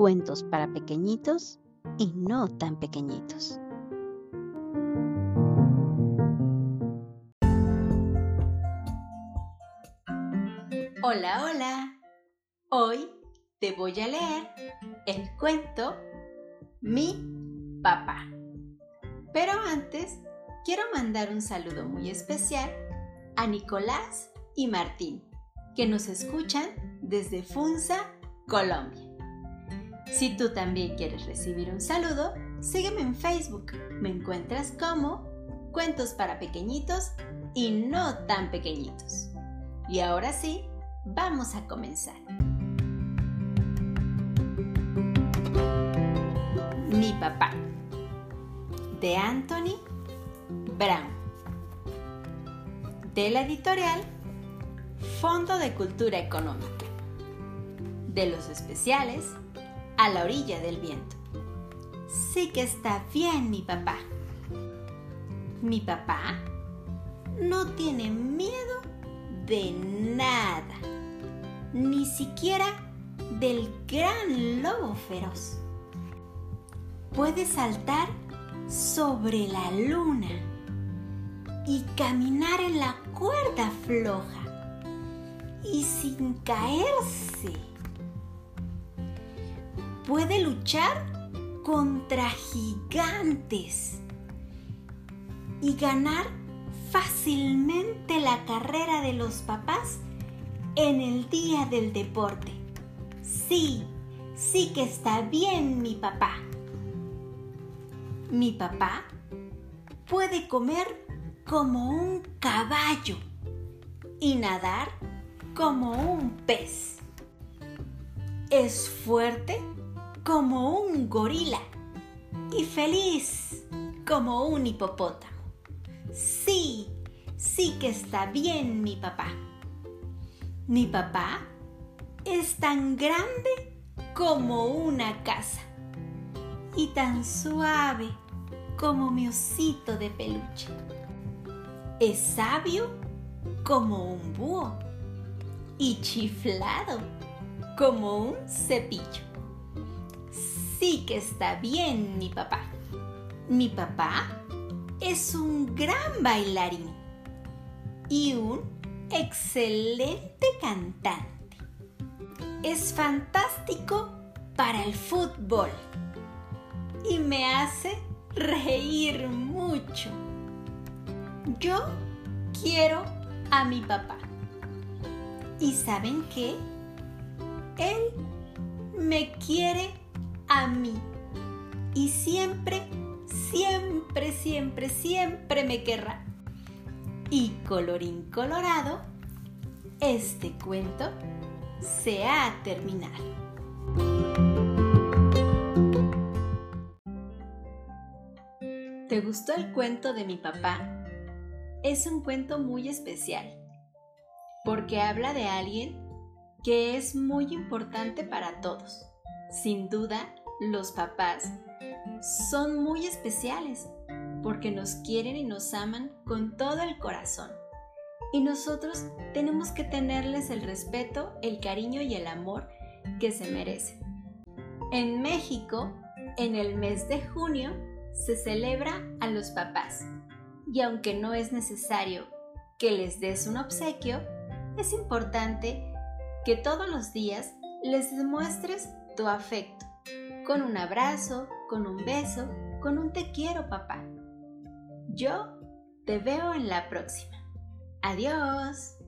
cuentos para pequeñitos y no tan pequeñitos. Hola, hola. Hoy te voy a leer el cuento Mi papá. Pero antes quiero mandar un saludo muy especial a Nicolás y Martín, que nos escuchan desde Funza, Colombia. Si tú también quieres recibir un saludo, sígueme en Facebook. Me encuentras como Cuentos para Pequeñitos y no tan pequeñitos. Y ahora sí, vamos a comenzar. Mi papá de Anthony Brown de la editorial Fondo de Cultura Económica de los especiales a la orilla del viento. Sí que está bien mi papá. Mi papá no tiene miedo de nada, ni siquiera del gran lobo feroz. Puede saltar sobre la luna y caminar en la cuerda floja y sin caerse puede luchar contra gigantes y ganar fácilmente la carrera de los papás en el día del deporte. Sí, sí que está bien mi papá. Mi papá puede comer como un caballo y nadar como un pez. Es fuerte como un gorila y feliz como un hipopótamo. Sí, sí que está bien mi papá. Mi papá es tan grande como una casa y tan suave como mi osito de peluche. Es sabio como un búho y chiflado como un cepillo sí que está bien mi papá. Mi papá es un gran bailarín y un excelente cantante. Es fantástico para el fútbol y me hace reír mucho. Yo quiero a mi papá. ¿Y saben qué? Él me quiere a mí. Y siempre, siempre, siempre, siempre me querrá. Y colorín colorado, este cuento se ha terminado. ¿Te gustó el cuento de mi papá? Es un cuento muy especial porque habla de alguien que es muy importante para todos. Sin duda, los papás son muy especiales porque nos quieren y nos aman con todo el corazón. Y nosotros tenemos que tenerles el respeto, el cariño y el amor que se merecen. En México, en el mes de junio, se celebra a los papás. Y aunque no es necesario que les des un obsequio, es importante que todos los días les demuestres tu afecto con un abrazo, con un beso, con un te quiero papá. Yo te veo en la próxima. Adiós.